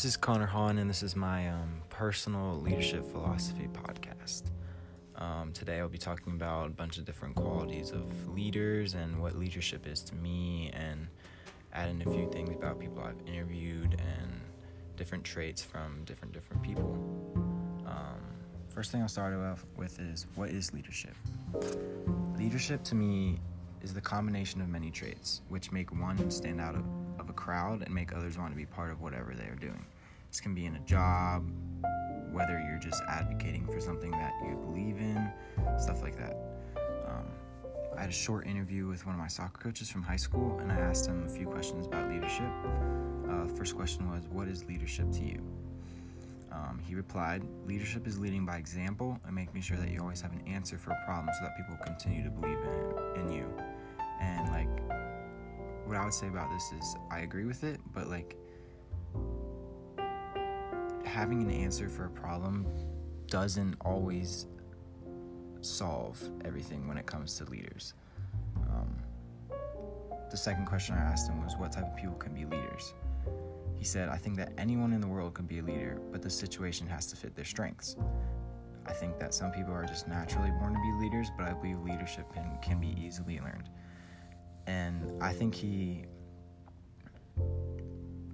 This is Connor Hahn, and this is my um, personal leadership philosophy podcast. Um, today, I'll be talking about a bunch of different qualities of leaders and what leadership is to me, and adding a few things about people I've interviewed and different traits from different different people. Um, first thing I'll start off with is what is leadership? Leadership to me is the combination of many traits, which make one stand out of, of a crowd and make others want to be part of whatever they are doing. This can be in a job, whether you're just advocating for something that you believe in, stuff like that. Um, I had a short interview with one of my soccer coaches from high school, and I asked him a few questions about leadership. Uh, first question was, What is leadership to you? Um, he replied, Leadership is leading by example and making sure that you always have an answer for a problem so that people continue to believe in, in you. And, like, what I would say about this is I agree with it, but, like, having an answer for a problem doesn't always solve everything when it comes to leaders. Um, the second question I asked him was, What type of people can be leaders? He said, I think that anyone in the world can be a leader, but the situation has to fit their strengths. I think that some people are just naturally born to be leaders, but I believe leadership can, can be easily learned. And I think he,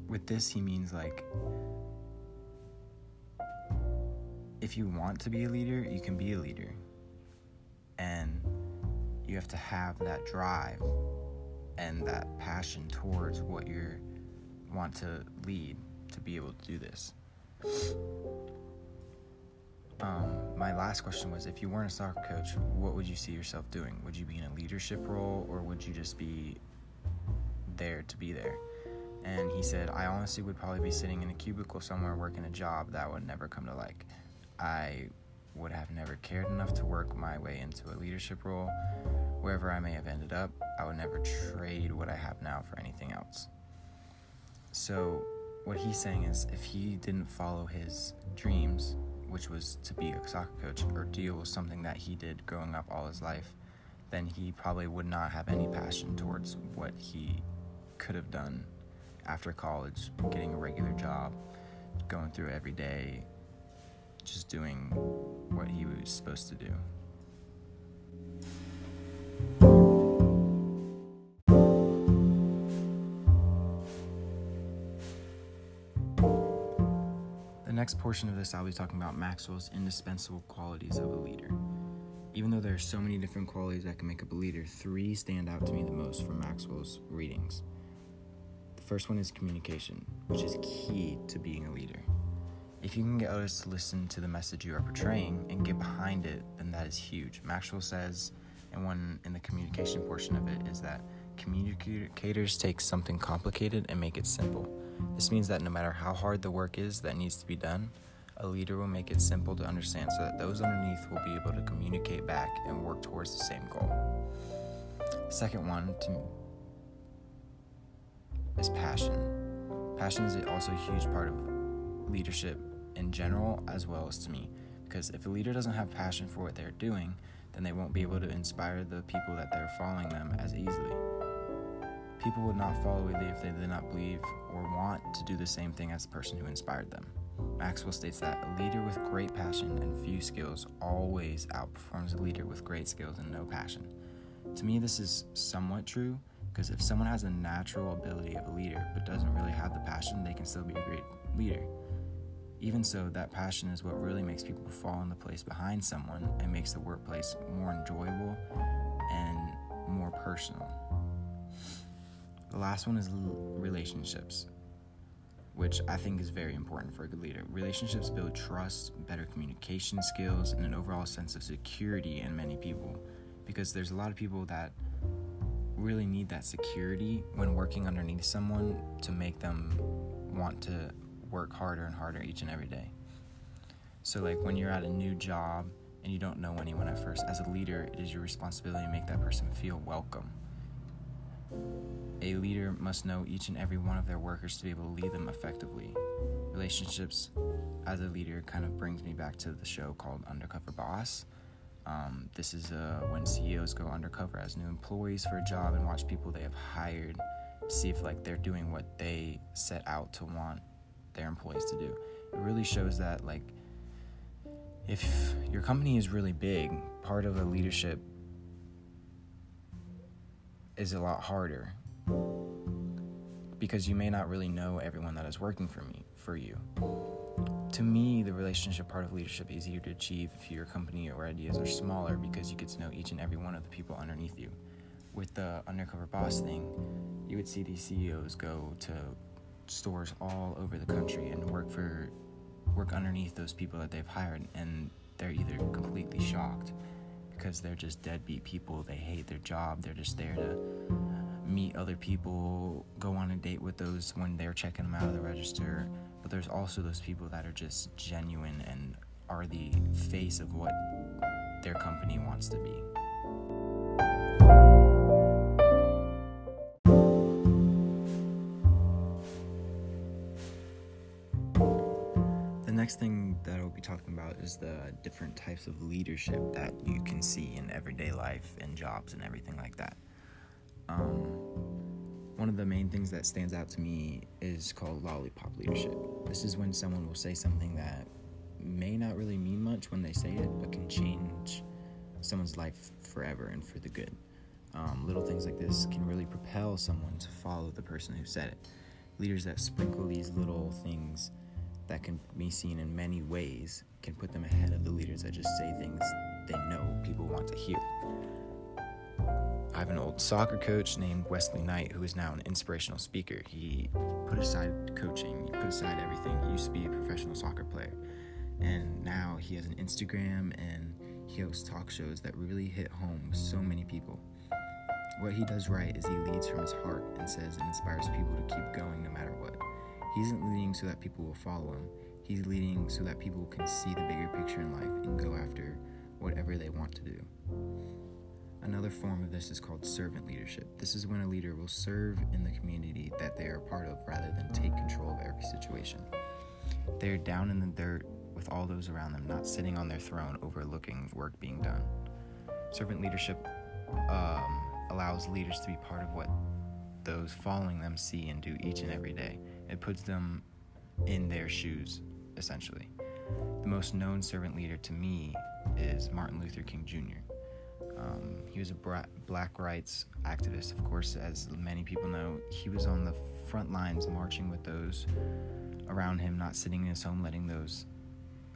with this, he means like, if you want to be a leader, you can be a leader. And you have to have that drive and that passion towards what you're want to lead to be able to do this. Um, my last question was if you weren't a soccer coach, what would you see yourself doing? Would you be in a leadership role or would you just be there to be there? And he said, I honestly would probably be sitting in a cubicle somewhere working a job that would never come to like. I would have never cared enough to work my way into a leadership role. Wherever I may have ended up, I would never trade what I have now for anything else. So, what he's saying is if he didn't follow his dreams, which was to be a soccer coach or deal with something that he did growing up all his life, then he probably would not have any passion towards what he could have done after college, getting a regular job, going through every day, just doing what he was supposed to do. The next portion of this, I'll be talking about Maxwell's indispensable qualities of a leader. Even though there are so many different qualities that can make up a leader, three stand out to me the most from Maxwell's readings. The first one is communication, which is key to being a leader. If you can get others to listen to the message you are portraying and get behind it, then that is huge. Maxwell says, and one in the communication portion of it is that communicators take something complicated and make it simple. This means that no matter how hard the work is that needs to be done, a leader will make it simple to understand so that those underneath will be able to communicate back and work towards the same goal. Second one to is passion. Passion is also a huge part of leadership in general as well as to me because if a leader doesn't have passion for what they're doing, then they won't be able to inspire the people that they're following them as easily. People would not follow a leader if they did not believe or want to do the same thing as the person who inspired them. Maxwell states that a leader with great passion and few skills always outperforms a leader with great skills and no passion. To me, this is somewhat true because if someone has a natural ability of a leader but doesn't really have the passion, they can still be a great leader. Even so, that passion is what really makes people fall in the place behind someone and makes the workplace more enjoyable and more personal. The last one is relationships, which I think is very important for a good leader. Relationships build trust, better communication skills, and an overall sense of security in many people because there's a lot of people that really need that security when working underneath someone to make them want to work harder and harder each and every day. So, like when you're at a new job and you don't know anyone at first, as a leader, it is your responsibility to make that person feel welcome a leader must know each and every one of their workers to be able to lead them effectively. Relationships as a leader kind of brings me back to the show called Undercover Boss. Um, this is uh, when CEOs go undercover as new employees for a job and watch people they have hired see if like they're doing what they set out to want their employees to do. It really shows that, like, if your company is really big, part of a leadership is a lot harder because you may not really know everyone that is working for me for you. To me, the relationship part of leadership is easier to achieve if your company or ideas are smaller because you get to know each and every one of the people underneath you. With the undercover boss thing, you would see these CEOs go to stores all over the country and work for work underneath those people that they've hired and they're either completely shocked because they're just deadbeat people, they hate their job, they're just there to meet other people, go on a date with those when they're checking them out of the register. But there's also those people that are just genuine and are the face of what their company wants to be. Next thing that I'll be talking about is the different types of leadership that you can see in everyday life and jobs and everything like that. Um, one of the main things that stands out to me is called lollipop leadership. This is when someone will say something that may not really mean much when they say it, but can change someone's life forever and for the good. Um, little things like this can really propel someone to follow the person who said it. Leaders that sprinkle these little things that can be seen in many ways can put them ahead of the leaders that just say things they know people want to hear. I have an old soccer coach named Wesley Knight who is now an inspirational speaker. He put aside coaching, he put aside everything. He used to be a professional soccer player. And now he has an Instagram and he hosts talk shows that really hit home with so many people. What he does right is he leads from his heart and says and inspires people to keep going no matter what. He isn't leading so that people will follow him. He's leading so that people can see the bigger picture in life and go after whatever they want to do. Another form of this is called servant leadership. This is when a leader will serve in the community that they are part of rather than take control of every situation. They are down in the dirt with all those around them, not sitting on their throne overlooking work being done. Servant leadership um, allows leaders to be part of what those following them see and do each and every day. It puts them in their shoes, essentially. The most known servant leader to me is Martin Luther King Jr. Um, he was a bra- black rights activist, of course, as many people know. He was on the front lines marching with those around him, not sitting in his home, letting those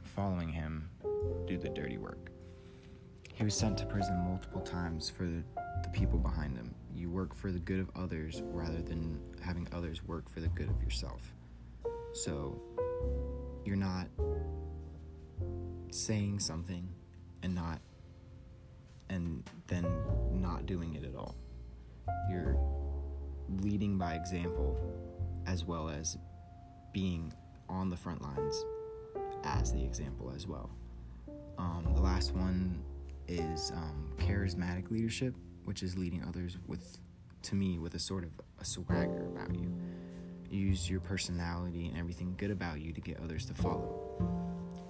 following him do the dirty work. He was sent to prison multiple times for the, the people behind him. You work for the good of others rather than having others work for the good of yourself. So you're not saying something and not and then not doing it at all. You're leading by example as well as being on the front lines as the example as well. Um, the last one is um, charismatic leadership, which is leading others with, to me, with a sort of a swagger about you. Use your personality and everything good about you to get others to follow.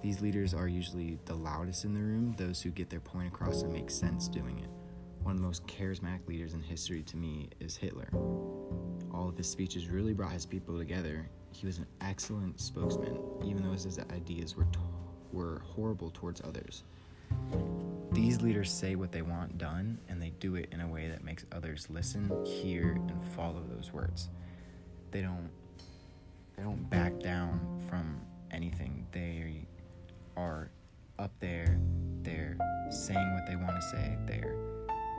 These leaders are usually the loudest in the room, those who get their point across and make sense doing it. One of the most charismatic leaders in history to me is Hitler. All of his speeches really brought his people together. He was an excellent spokesman, even though his ideas were, to- were horrible towards others. These leaders say what they want done, and they do it in a way that makes others listen, hear, and follow those words. They don't they don't back down from anything. They are up there, they're saying what they want to say, they're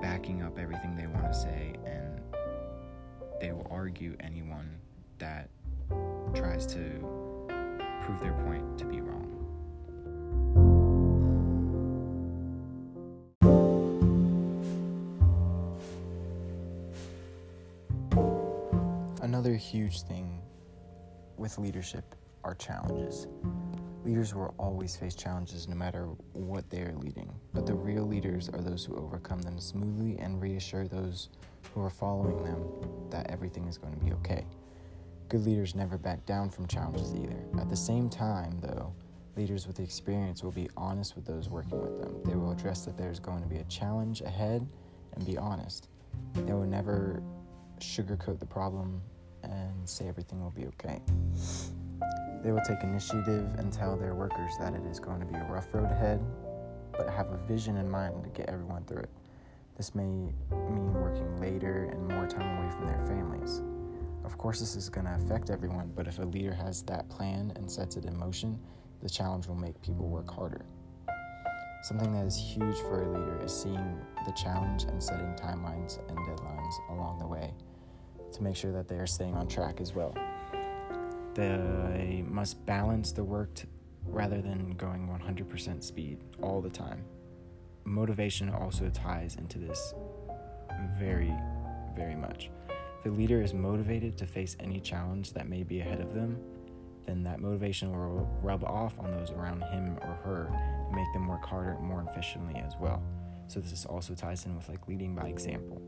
backing up everything they want to say, and they will argue anyone that tries to prove their point to be wrong. Another huge thing with leadership are challenges. Leaders will always face challenges no matter what they are leading, but the real leaders are those who overcome them smoothly and reassure those who are following them that everything is going to be okay. Good leaders never back down from challenges either. At the same time, though, leaders with experience will be honest with those working with them. They will address that there's going to be a challenge ahead and be honest. They will never sugarcoat the problem and say everything will be okay. They will take initiative and tell their workers that it is going to be a rough road ahead, but have a vision in mind to get everyone through it. This may mean working later and more time away from their families. Of course, this is going to affect everyone, but if a leader has that plan and sets it in motion, the challenge will make people work harder. Something that is huge for a leader is seeing the challenge and setting timelines and deadlines along the way to make sure that they are staying on track as well. They must balance the work t- rather than going 100% speed all the time. Motivation also ties into this very, very much. If a leader is motivated to face any challenge that may be ahead of them, then that motivation will rub off on those around him or her and make them work harder and more efficiently as well. So this also ties in with like leading by example.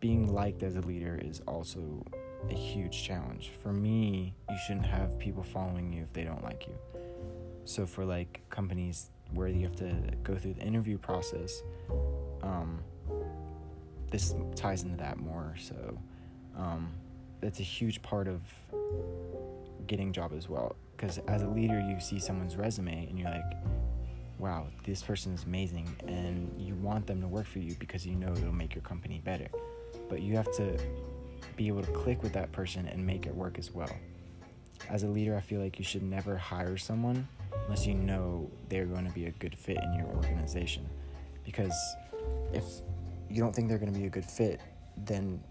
Being liked as a leader is also a huge challenge. For me, you shouldn't have people following you if they don't like you. So for like companies where you have to go through the interview process, um, this ties into that more. So um, that's a huge part of getting job as well. Because as a leader, you see someone's resume and you're like, wow, this person is amazing, and you want them to work for you because you know it'll make your company better. But you have to be able to click with that person and make it work as well. As a leader, I feel like you should never hire someone unless you know they're going to be a good fit in your organization. Because if you don't think they're going to be a good fit, then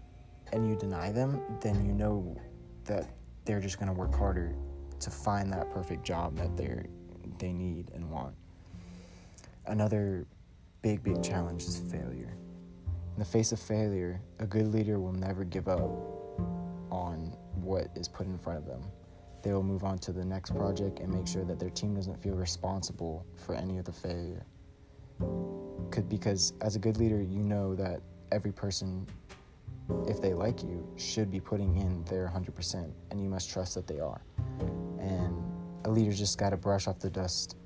and you deny them, then you know that they're just going to work harder to find that perfect job that they they need and want. Another big big challenge is failure. In the face of failure, a good leader will never give up on what is put in front of them. They will move on to the next project and make sure that their team doesn't feel responsible for any of the failure. Could because as a good leader, you know that every person if they like you, should be putting in their 100%, and you must trust that they are. And a leader just got to brush off the dust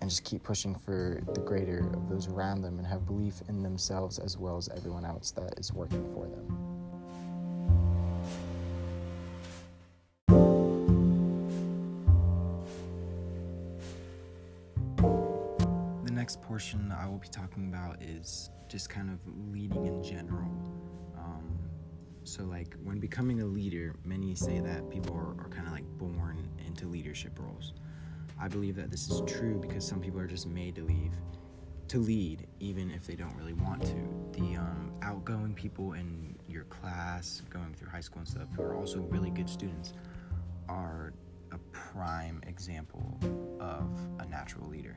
and just keep pushing for the greater of those around them and have belief in themselves as well as everyone else that is working for them. The next portion I will be talking about is just kind of leading in general. Um, so, like, when becoming a leader, many say that people are, are kind of like born into leadership roles. I believe that this is true because some people are just made to leave, to lead, even if they don't really want to. The um, outgoing people in your class, going through high school and stuff, who are also really good students, are a prime example of a natural leader.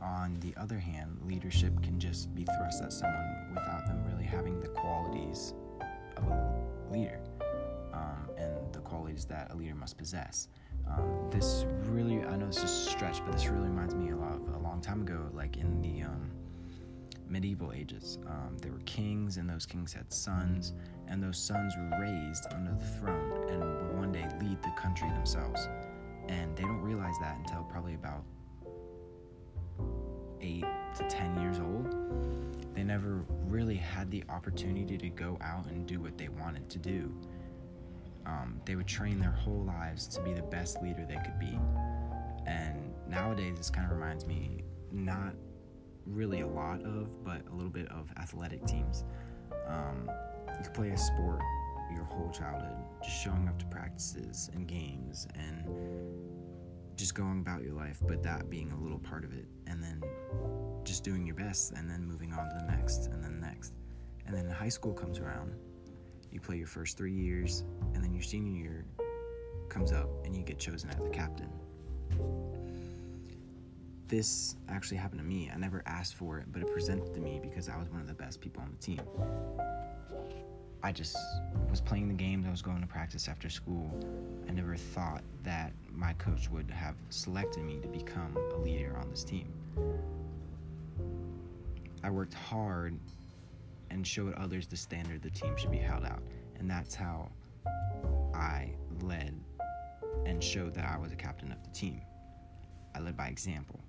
On the other hand, leadership can just be thrust at someone without them really having the qualities of a leader um, and the qualities that a leader must possess. Um, this really, I know this is a stretch, but this really reminds me a lot of a long time ago, like in the um, medieval ages. Um, there were kings, and those kings had sons, and those sons were raised under the throne and would one day lead the country themselves. And they don't realize that until probably about eight to ten years old they never really had the opportunity to go out and do what they wanted to do. Um, they would train their whole lives to be the best leader they could be. And nowadays, this kind of reminds me not really a lot of, but a little bit of athletic teams. Um, you can play a sport your whole childhood, just showing up to practices and games and just going about your life, but that being a little part of it. And then just doing your best and then moving on to the next and then the next. And then high school comes around, you play your first three years, your senior year comes up and you get chosen as the captain. This actually happened to me. I never asked for it, but it presented to me because I was one of the best people on the team. I just was playing the games, I was going to practice after school. I never thought that my coach would have selected me to become a leader on this team. I worked hard and showed others the standard the team should be held out. And that's how I led and showed that I was a captain of the team. I led by example.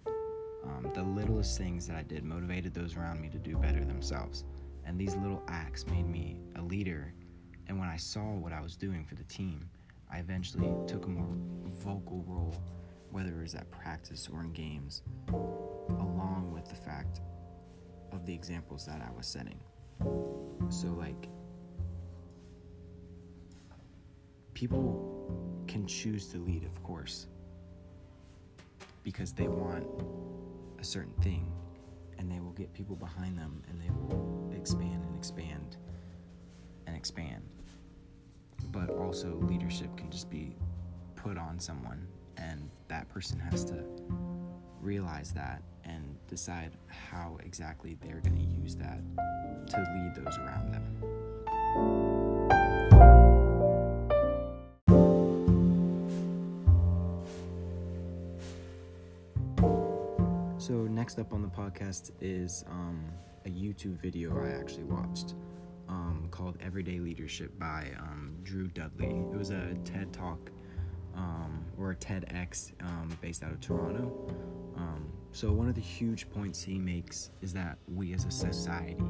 Um, the littlest things that I did motivated those around me to do better themselves. And these little acts made me a leader. And when I saw what I was doing for the team, I eventually took a more vocal role, whether it was at practice or in games, along with the fact of the examples that I was setting. So, like, people can choose to lead, of course, because they want a certain thing and they will get people behind them and they will expand and expand and expand. But also, leadership can just be put on someone, and that person has to realize that and decide how exactly they're going to use that to lead those around them. Next up on the podcast is um, a YouTube video I actually watched um, called Everyday Leadership by um, Drew Dudley. It was a TED Talk um, or a TEDx um, based out of Toronto. Um, so, one of the huge points he makes is that we as a society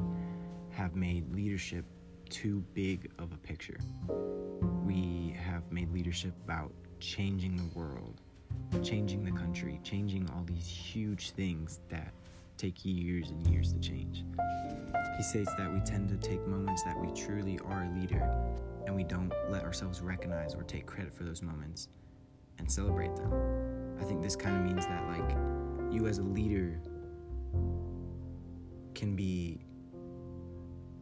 have made leadership too big of a picture. We have made leadership about changing the world changing the country, changing all these huge things that take years and years to change. He states that we tend to take moments that we truly are a leader and we don't let ourselves recognize or take credit for those moments and celebrate them. I think this kind of means that, like, you as a leader can be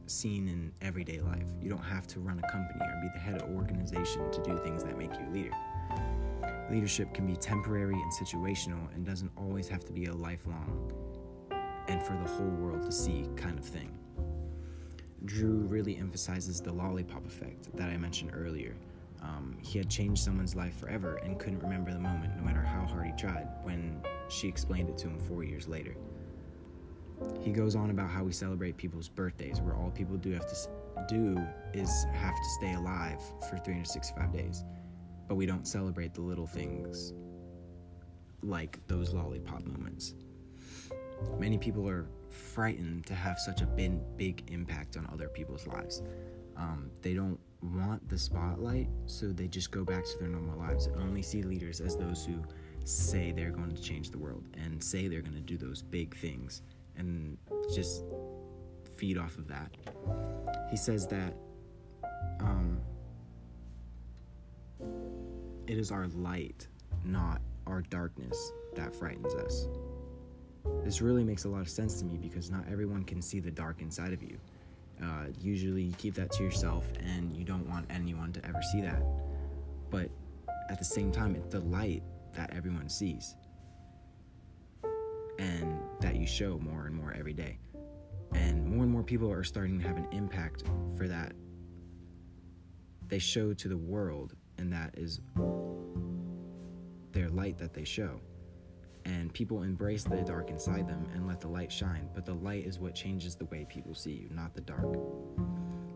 seen in everyday life. You don't have to run a company or be the head of an organization to do things that make you a leader. Leadership can be temporary and situational and doesn't always have to be a lifelong and for the whole world to see kind of thing. Drew really emphasizes the lollipop effect that I mentioned earlier. Um, he had changed someone's life forever and couldn't remember the moment, no matter how hard he tried, when she explained it to him four years later. He goes on about how we celebrate people's birthdays, where all people do have to do is have to stay alive for 365 days but we don't celebrate the little things like those lollipop moments. Many people are frightened to have such a big, big impact on other people's lives. Um, they don't want the spotlight, so they just go back to their normal lives and only see leaders as those who say they're going to change the world and say they're going to do those big things and just feed off of that. He says that um, it is our light, not our darkness, that frightens us. This really makes a lot of sense to me because not everyone can see the dark inside of you. Uh, usually, you keep that to yourself and you don't want anyone to ever see that. But at the same time, it's the light that everyone sees and that you show more and more every day. And more and more people are starting to have an impact for that. They show to the world and that is their light that they show. And people embrace the dark inside them and let the light shine, but the light is what changes the way people see you, not the dark.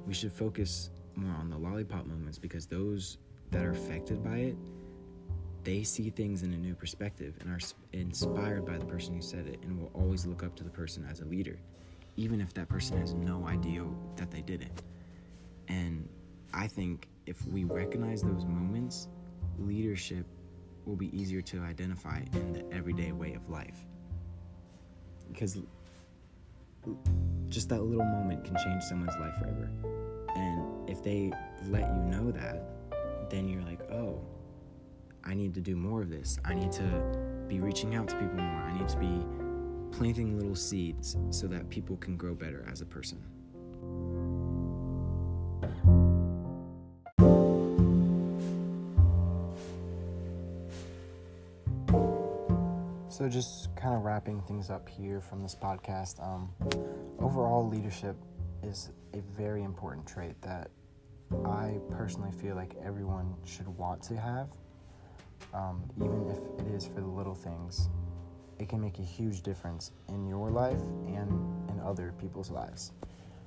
We should focus more on the lollipop moments because those that are affected by it, they see things in a new perspective and are inspired by the person who said it and will always look up to the person as a leader, even if that person has no idea that they did it. And I think if we recognize those moments, leadership will be easier to identify in the everyday way of life. Because just that little moment can change someone's life forever. And if they let you know that, then you're like, oh, I need to do more of this. I need to be reaching out to people more. I need to be planting little seeds so that people can grow better as a person. So, just kind of wrapping things up here from this podcast. Um, overall, leadership is a very important trait that I personally feel like everyone should want to have, um, even if it is for the little things. It can make a huge difference in your life and in other people's lives.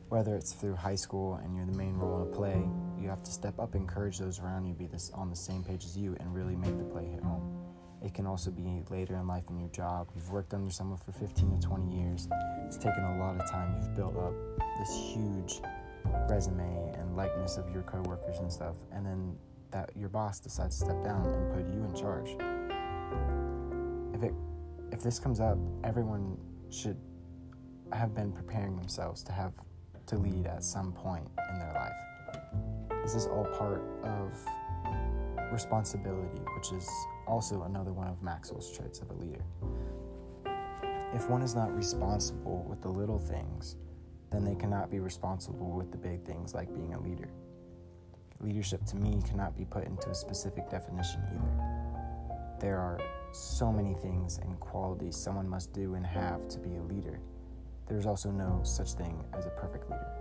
Whether it's through high school and you're the main role a play, you have to step up, encourage those around you, be this on the same page as you, and really make the play hit home. It can also be later in life in your job. You've worked under someone for 15 to 20 years. It's taken a lot of time. You've built up this huge resume and likeness of your coworkers and stuff. And then that your boss decides to step down and put you in charge. If it if this comes up, everyone should have been preparing themselves to have to lead at some point in their life. This is all part of responsibility, which is also another one of Maxwell's traits of a leader. If one is not responsible with the little things, then they cannot be responsible with the big things like being a leader. Leadership to me cannot be put into a specific definition either. There are so many things and qualities someone must do and have to be a leader. There's also no such thing as a perfect leader.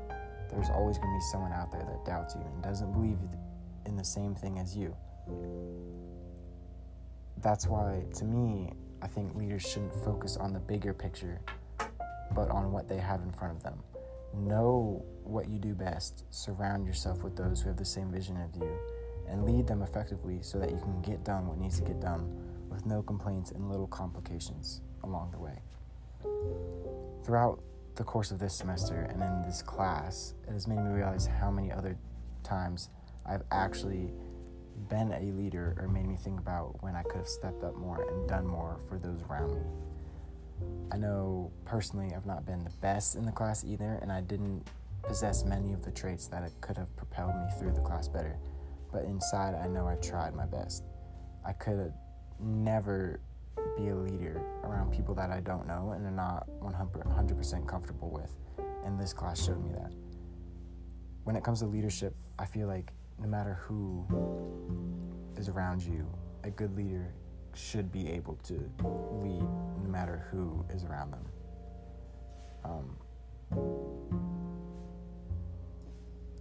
There's always going to be someone out there that doubts you and doesn't believe in the same thing as you. That's why, to me, I think leaders shouldn't focus on the bigger picture, but on what they have in front of them. Know what you do best, surround yourself with those who have the same vision as you, and lead them effectively so that you can get done what needs to get done with no complaints and little complications along the way. Throughout the course of this semester and in this class, it has made me realize how many other times I've actually been a leader or made me think about when I could have stepped up more and done more for those around me. I know personally I've not been the best in the class either, and I didn't possess many of the traits that could have propelled me through the class better. But inside, I know I tried my best. I could never be a leader around people that I don't know and are not 100% comfortable with, and this class showed me that. When it comes to leadership, I feel like no matter who is around you, a good leader should be able to lead no matter who is around them. Um,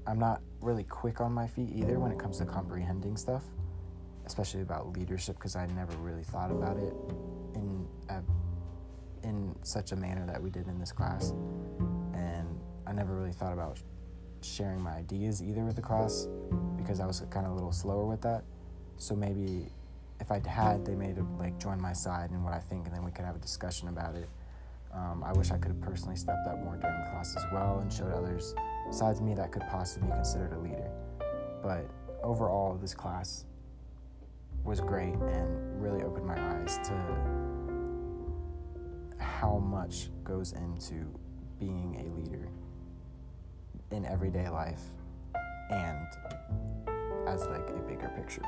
I'm not really quick on my feet either when it comes to comprehending stuff, especially about leadership, because I never really thought about it in a, in such a manner that we did in this class, and I never really thought about sharing my ideas either with the class because I was kind of a little slower with that. So maybe if I had, they may have like joined my side and what I think, and then we could have a discussion about it. Um, I wish I could have personally stepped up more during class as well and showed others sides of me that could possibly be considered a leader. But overall, this class was great and really opened my eyes to how much goes into being a leader in everyday life and as like a bigger picture.